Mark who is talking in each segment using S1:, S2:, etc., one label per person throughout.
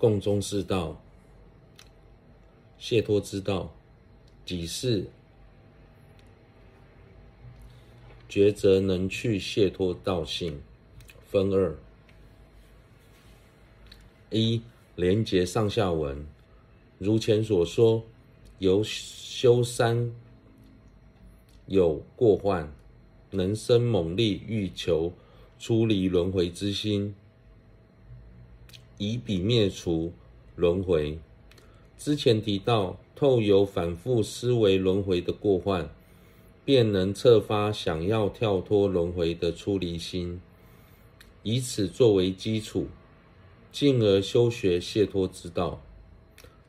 S1: 共中士道，解脱之道，即是抉择能去解脱道性，分二：一、连结上下文，如前所说，由修三有过患，能生猛力欲求出离轮回之心。以彼灭除轮回。之前提到，透由反复思维轮回的过患，便能策发想要跳脱轮回的出离心，以此作为基础，进而修学解脱之道，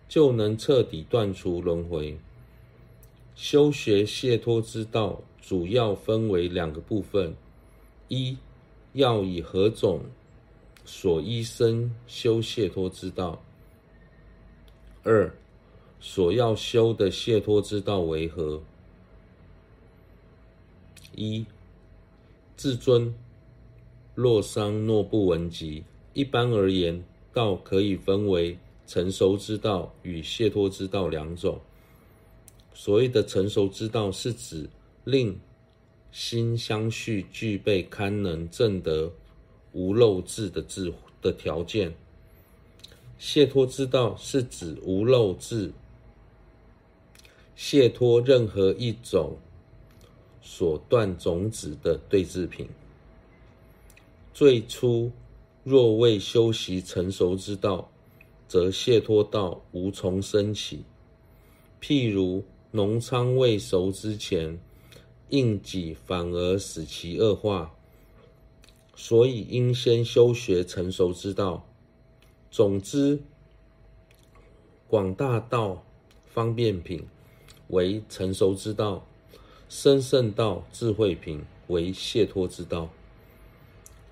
S1: 就能彻底断除轮回。修学解脱之道，主要分为两个部分：一要以何种所依身修解脱之道。二，所要修的解脱之道为何？一，至尊洛桑诺布文集。一般而言，道可以分为成熟之道与解脱之道两种。所谓的成熟之道，是指令心相续具备堪能证得。无漏智的智的条件，解脱之道是指无漏智，解脱任何一种所断种子的对治品。最初若未修习成熟之道，则解脱道无从生起。譬如农仓未熟之前，应急反而使其恶化。所以应先修学成熟之道。总之，广大道方便品为成熟之道，深胜道智慧品为解脱之道。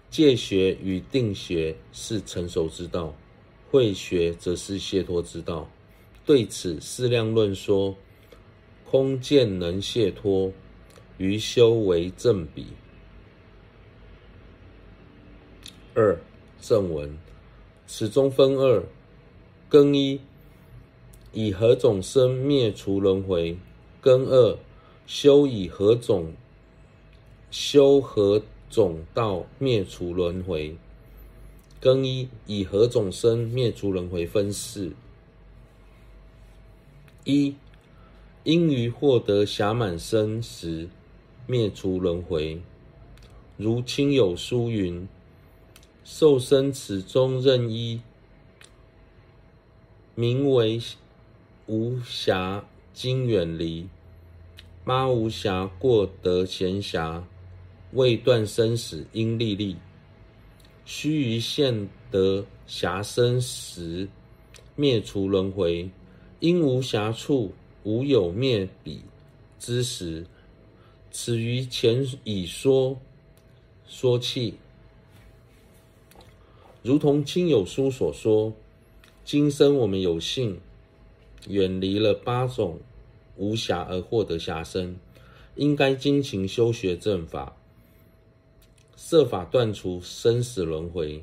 S1: 戒学与定学是成熟之道，慧学则是解脱之道。对此，《释量论》说：“空见能解脱，于修为正比。”二正文，此中分二：更一，以何种生灭除轮回；更二，修以何种修何种道灭除轮回。更一，以何种生灭除轮回分四：一，应于获得暇满身时灭除轮回，如亲友书云。受生此中任一，名为无暇经远离，妈无暇过得闲暇，未断生死应历历。须臾现得暇生时灭除轮回，因无暇处无有灭彼之时，此于前已说说弃。如同亲友书所说，今生我们有幸远离了八种无暇而获得暇身，应该精勤修学正法，设法断除生死轮回。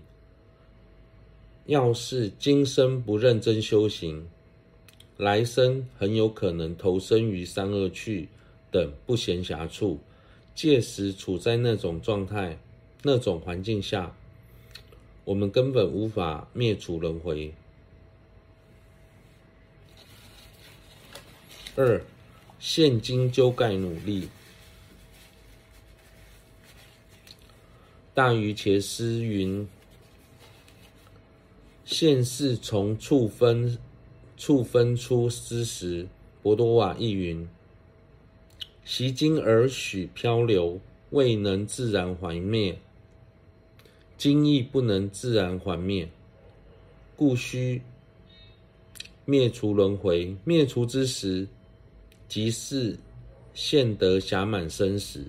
S1: 要是今生不认真修行，来生很有可能投身于三恶趣等不闲暇处，届时处在那种状态、那种环境下。我们根本无法灭除轮回。二，现今究盖努力。大瑜伽师云：现世从处分处分出之时，博多瓦亦云：习经而许漂流，未能自然还灭。今亦不能自然还灭，故须灭除轮回。灭除之时，即是现得暇满身时。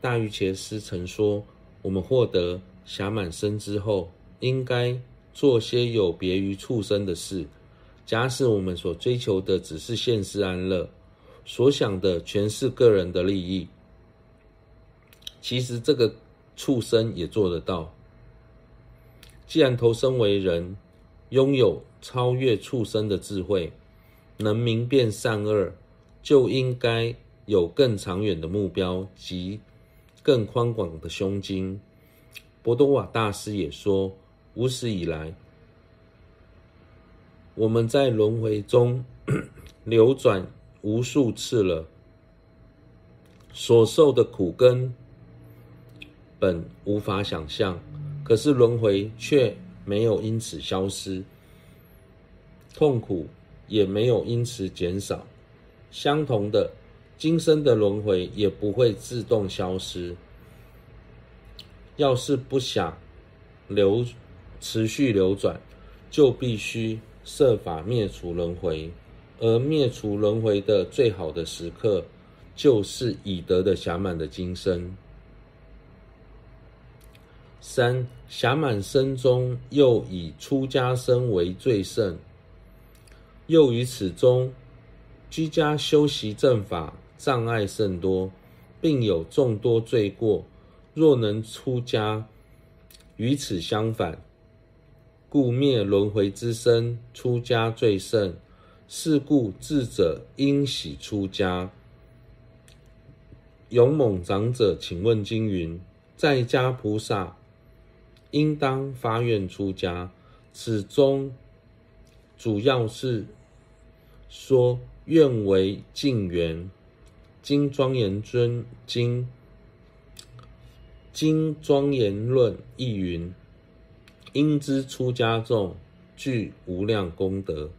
S1: 大瑜伽师曾说：“我们获得暇满身之后，应该做些有别于畜生的事。假使我们所追求的只是现世安乐，所想的全是个人的利益，其实这个。”畜生也做得到。既然投生为人，拥有超越畜生的智慧，能明辨善恶，就应该有更长远的目标及更宽广的胸襟。博多瓦大师也说，无始以来，我们在轮回中 流转无数次了，所受的苦根本无法想象，可是轮回却没有因此消失，痛苦也没有因此减少。相同的，今生的轮回也不会自动消失。要是不想流持续流转，就必须设法灭除轮回。而灭除轮回的最好的时刻，就是已得的暇满的今生。三暇满生中，又以出家生为最胜。又于此中，居家修习正法障碍甚多，并有众多罪过。若能出家，与此相反，故灭轮回之身，出家最胜。是故智者应喜出家。勇猛长者，请问经云：在家菩萨。应当发愿出家，此中主要是说愿为净缘。经庄严尊经经庄严论亦云：应知出家众具无量功德，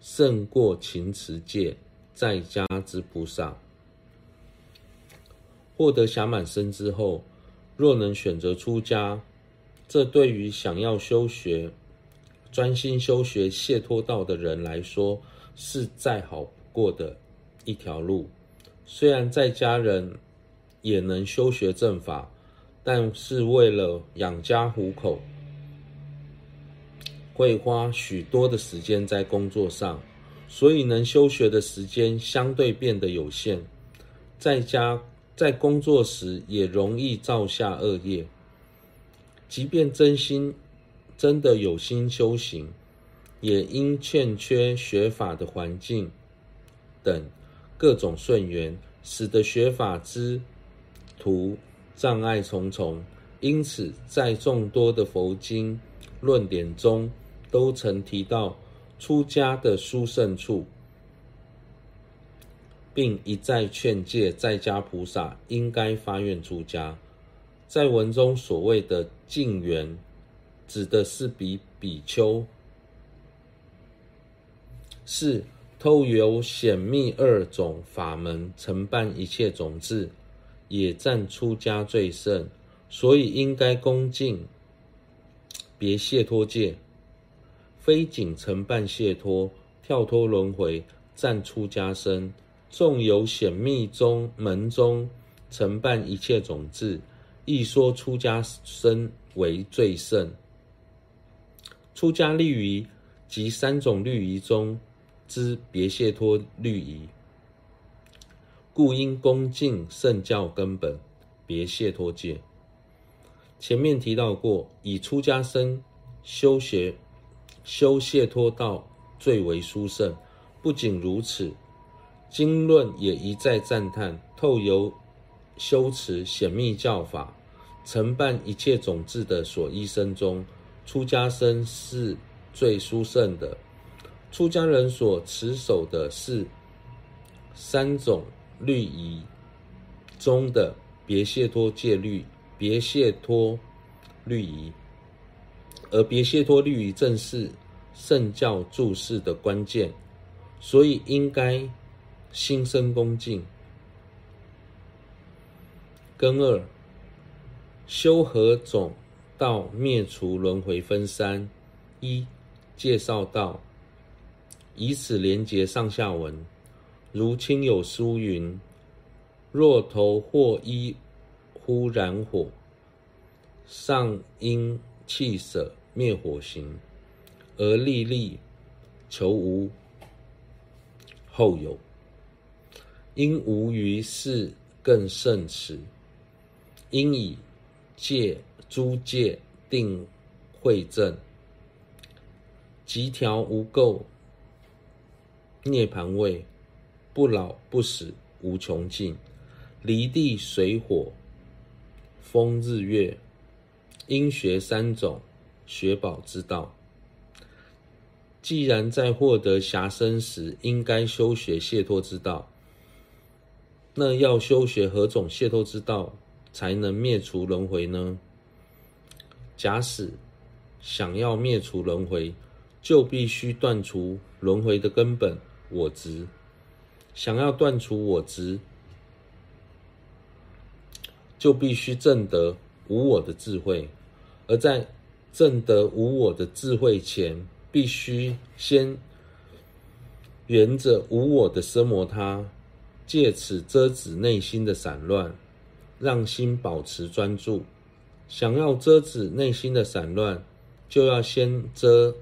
S1: 胜过勤持戒在家之菩萨。获得暇满身之后，若能选择出家。这对于想要修学、专心修学解脱道的人来说，是再好不过的一条路。虽然在家人也能修学正法，但是为了养家糊口，会花许多的时间在工作上，所以能修学的时间相对变得有限。在家在工作时，也容易造下恶业。即便真心真的有心修行，也因欠缺学法的环境等各种顺缘，使得学法之途障碍重重。因此，在众多的佛经论点中，都曾提到出家的殊胜处，并一再劝诫在家菩萨应该发愿出家。在文中所谓的净缘，指的是比比丘，是透由显密二种法门承办一切种智，也占出家最胜，所以应该恭敬别谢脱戒，非仅承办谢脱，跳脱轮回，占出家身，纵有显密宗门中承办一切种智。亦说出家身为最胜，出家立于及三种律仪中之别谢脱律仪，故应恭敬圣教根本别谢脱戒。前面提到过，以出家身修学修谢脱道最为殊胜。不仅如此，经论也一再赞叹透由。修持显密教法，承办一切种子的所依身中，出家身是最殊胜的。出家人所持守的是三种律仪中的别解脱戒律、别解脱律仪，而别解脱律仪正是圣教注释的关键，所以应该心生恭敬。根二，修何种道灭除轮回分三：一、介绍道，以此连结上下文。如亲友书云：若头或衣忽燃火，上因弃舍灭火行，而立立求无后有，因无余事更胜此。因以戒诸戒定慧正，即调无垢，涅槃位，不老不死，无穷尽，离地水火风日月，应学三种学宝之道。既然在获得暇身时，应该修学解脱之道，那要修学何种解脱之道，才能灭除轮回呢？假使想要灭除轮回，就必须断除轮回的根本我执。想要断除我执，就必须证得无我的智慧。而在证得无我的智慧前，必须先沿着无我的奢摩他，借此遮止内心的散乱，让心保持专注。想要遮止内心的散乱，就要先遮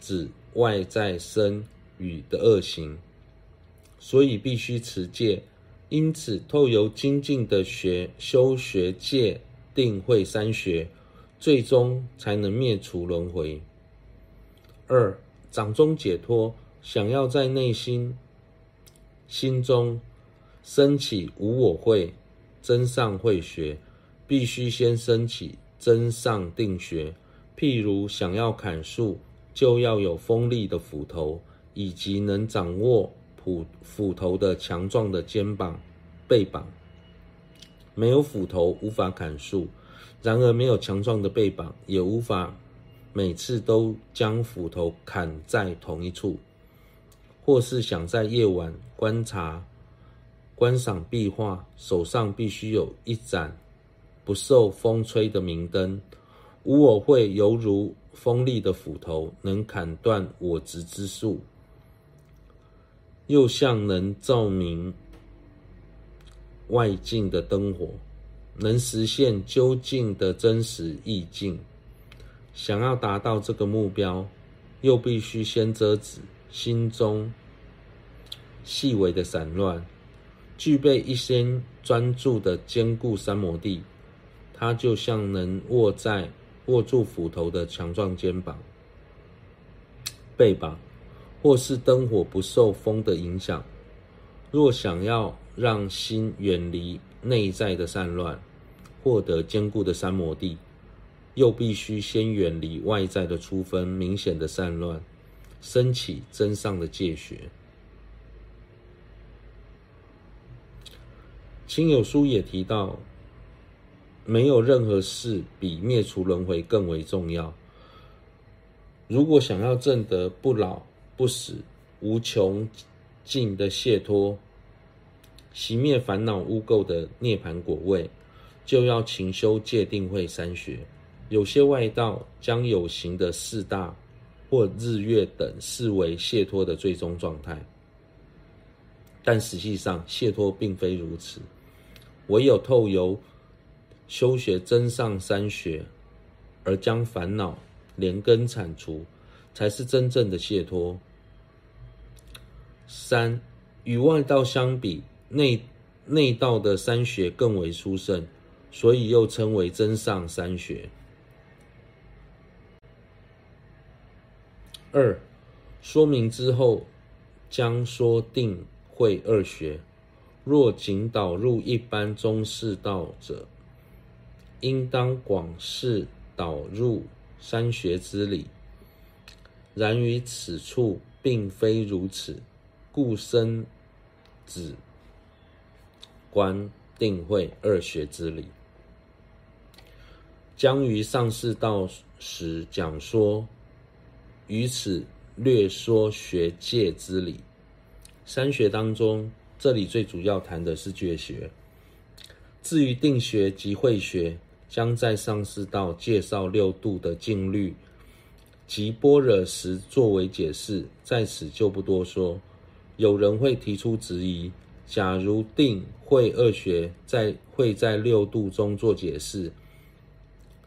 S1: 止外在身语的恶行，所以必须持戒。因此，透由精进的学修学戒定慧三学，最终才能灭除轮回。二、掌中解脱，想要在内心心中升起无我慧、增上会学。必须先升起增上定学，譬如想要砍树，就要有锋利的斧头，以及能掌握斧斧头的强壮的肩膀、背膀。没有斧头无法砍树，然而没有强壮的背膀，也无法每次都将斧头砍在同一处。或是想在夜晚观察、观赏壁画，手上必须有一盏。不受风吹的明灯，无我慧犹如锋利的斧头，能砍断我执之树，又像能照明外境的灯火，能实现究竟的真实意境。想要达到这个目标，又必须先遮止心中细微的散乱，具备一些专注的坚固三摩地。它就像能握在握住斧头的强壮肩膀、背膀，或是灯火不受风的影响。若想要让心远离内在的散乱，获得坚固的三摩地，又必须先远离外在的粗分明显的散乱，升起真上的戒学。亲友书也提到。没有任何事比灭除轮回更为重要。如果想要证得不老不死、无穷尽的解脱，熄灭烦恼污垢的涅槃果位，就要勤修戒定慧三学。有些外道将有形的四大或日月等视为解脱的最终状态，但实际上解脱并非如此。唯有透由修学增上三学，而将烦恼连根铲除，才是真正的解脱。三，与外道相比，内内道的三学更为殊胜，所以又称为增上三学。二，说明之后，将说定慧二学。若仅导入一般中士道者，应当广释导入三学之理，然于此处并非如此，故僧只观定慧二学之理。将于上士道时讲说，于此略说学界之理。三学当中，这里最主要谈的是戒学。至于定学及慧学，将在上士道介绍六度的静虑及般若时作为解释，在此就不多说。有人会提出质疑：假如定慧二学在会在六度中做解释，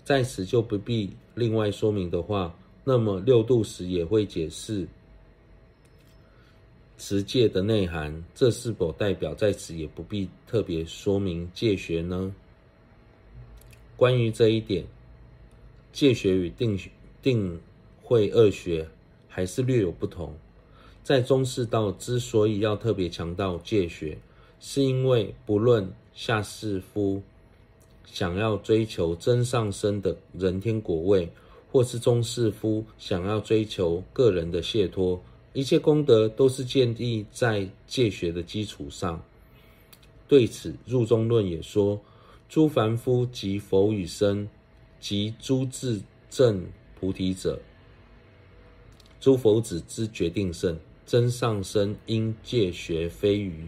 S1: 在此就不必另外说明的话，那么六度时也会解释持戒的内涵，这是否代表在此也不必特别说明戒学呢？关于这一点，戒学与定定慧二学还是略有不同。在中士道之所以要特别强调戒学，是因为不论下士夫想要追求真上身的人天果位，或是中士夫想要追求个人的解脱，一切功德都是建立在戒学的基础上。对此，入中论也说：诸凡夫及佛与僧，及诸自证菩提者，诸佛子之决定胜。真上身应戒学非余。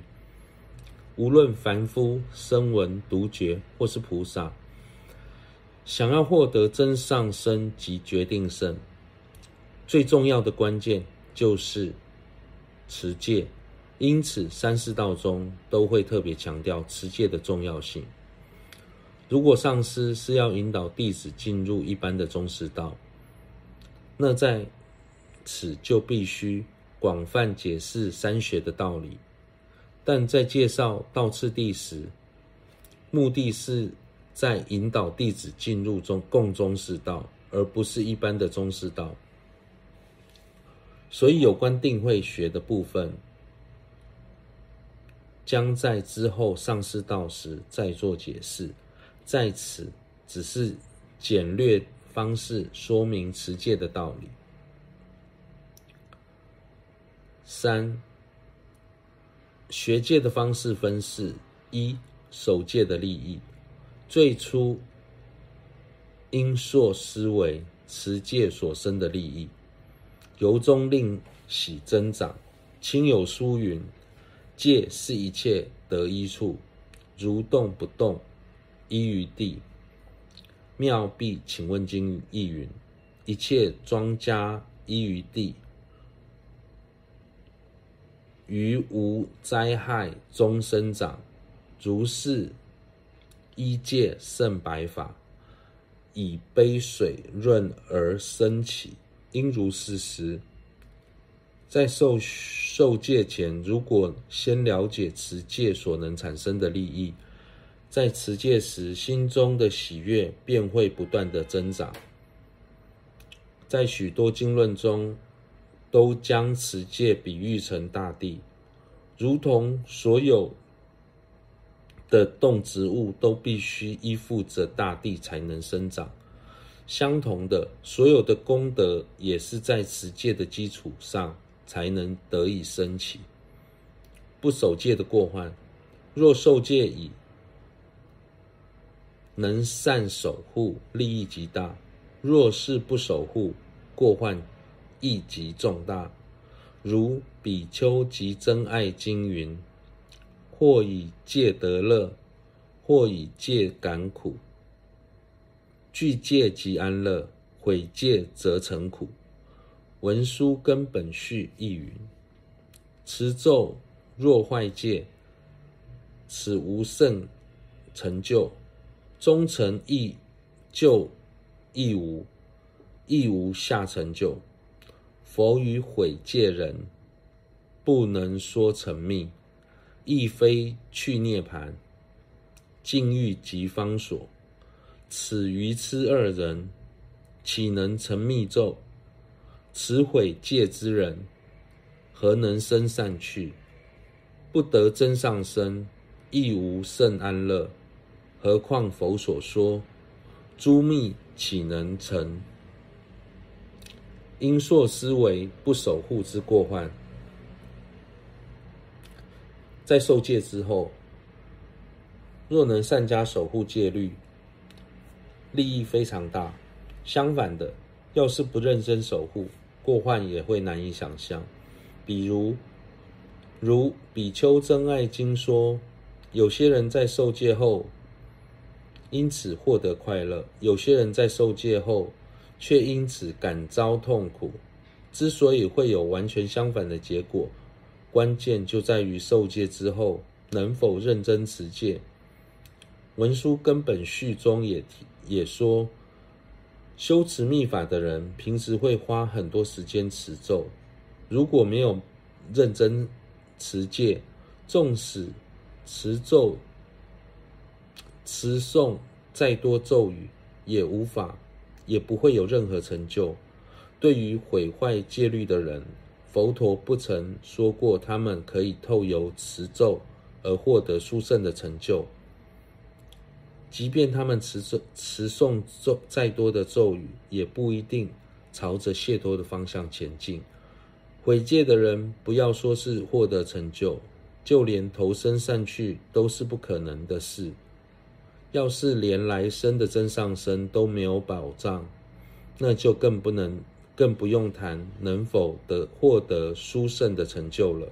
S1: 无论凡夫、声闻、独觉，或是菩萨，想要获得真上身及决定胜，最重要的关键就是持戒。因此，三士道中都会特别强调持戒的重要性。如果上师是要引导弟子进入一般的中士道，那在此就必须。广泛解释三学的道理，但在介绍道次第时，目的是在引导弟子进入中共中士道，而不是一般的中士道。所以有关定慧学的部分，将在之后上师道时再做解释，在此只是简略方式说明持戒的道理。三、学戒的方式分四：一、守戒的利益。最初，应溯思维持戒所生的利益，由衷令喜增长。亲友书云：“戒是一切得一处，如动不动，依于地。”妙臂请问经亦云：“一切庄稼依于地。”于无灾害中生长，如是依戒胜百法，以杯水润而生起，应如是思。在受受戒前，如果先了解持戒所能产生的利益，在持戒时心中的喜悦便会不断的增长。在许多经论中，都将持戒比喻成大地，如同所有的动植物都必须依附着大地才能生长。相同的，所有的功德也是在持戒的基础上才能得以升起。不守戒的过患，若受戒已，能善守护，利益极大；若是不守护，过患。亦极重大，如比丘及真爱经云：或以戒得乐，或以戒感苦。具戒即安乐，毁戒则成苦。文殊根本序亦云：持咒若坏戒，此无胜成就，终成亦就亦无，亦无下成就。佛于毁戒人，不能说成密，亦非去涅槃，净欲即方所。此愚痴二人，岂能成密咒？此毁戒之人，何能生善趣？不得真上身，亦无甚安乐。何况佛所说诸密，岂能成？应溯思维不守护之过患，在受戒之后，若能善加守护戒律，利益非常大。相反的，要是不认真守护，过患也会难以想象。比如，如《比丘真爱经》说，有些人在受戒后，因此获得快乐；有些人在受戒后，却因此感遭痛苦。之所以会有完全相反的结果，关键就在于受戒之后能否认真持戒。文殊根本序中也提也说，修持密法的人平时会花很多时间持咒，如果没有认真持戒，纵使持咒、持诵再多咒语，也无法。也不会有任何成就。对于毁坏戒律的人，佛陀不曾说过他们可以透由持咒而获得殊胜的成就。即便他们持咒、持诵咒再多的咒语，也不一定朝着解脱的方向前进。毁戒的人，不要说是获得成就，就连投身上去都是不可能的事。要是连来生的真上生都没有保障，那就更不能。更不用谈能否得获得殊胜的成就了。